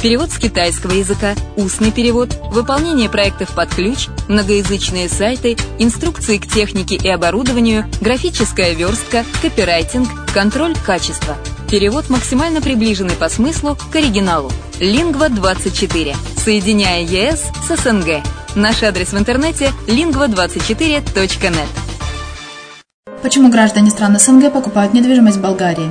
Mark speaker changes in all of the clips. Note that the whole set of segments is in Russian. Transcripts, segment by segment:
Speaker 1: Перевод с китайского языка, устный перевод, выполнение проектов под ключ, многоязычные сайты, инструкции к технике и оборудованию, графическая верстка, копирайтинг, контроль качества. Перевод максимально приближенный по смыслу к оригиналу. Лингва24. Соединяя ЕС с СНГ. Наш адрес в интернете lingva24.net.
Speaker 2: Почему граждане стран СНГ покупают недвижимость в Болгарии?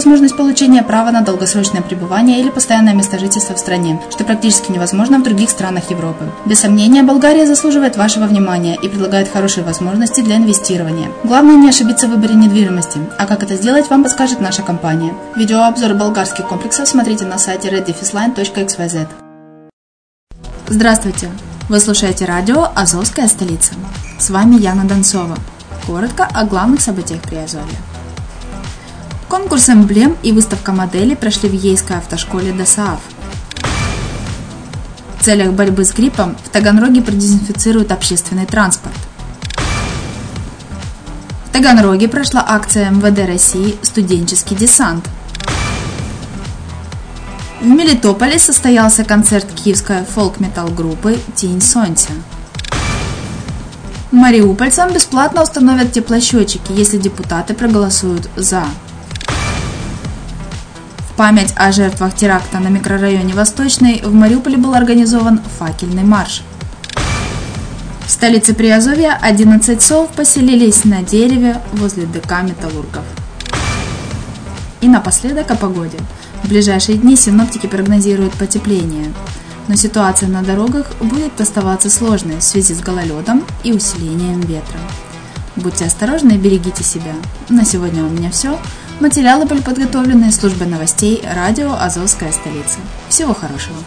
Speaker 2: возможность получения права на долгосрочное пребывание или постоянное место жительства в стране, что практически невозможно в других странах Европы. Без сомнения, Болгария заслуживает вашего внимания и предлагает хорошие возможности для инвестирования. Главное не ошибиться в выборе недвижимости, а как это сделать, вам подскажет наша компания. Видеообзор болгарских комплексов смотрите на сайте reddefisline.xyz. Здравствуйте! Вы слушаете радио «Азовская столица». С вами Яна Донцова. Коротко о главных событиях Приазовья. Конкурс эмблем и выставка моделей прошли в Ейской автошколе ДОСААФ. В целях борьбы с гриппом в Таганроге продезинфицируют общественный транспорт. В Таганроге прошла акция МВД России «Студенческий десант». В Мелитополе состоялся концерт киевской фолк-метал группы «Тень Солнца». Мариупольцам бесплатно установят теплосчетчики, если депутаты проголосуют «за». Память о жертвах теракта на микрорайоне Восточный в Мариуполе был организован факельный марш. В столице Приазовья 11 сов поселились на дереве возле ДК «Металлургов». И напоследок о погоде. В ближайшие дни синоптики прогнозируют потепление, но ситуация на дорогах будет оставаться сложной в связи с гололедом и усилением ветра. Будьте осторожны и берегите себя. На сегодня у меня все. Материалы были подготовлены службой новостей радио «Азовская столица». Всего хорошего!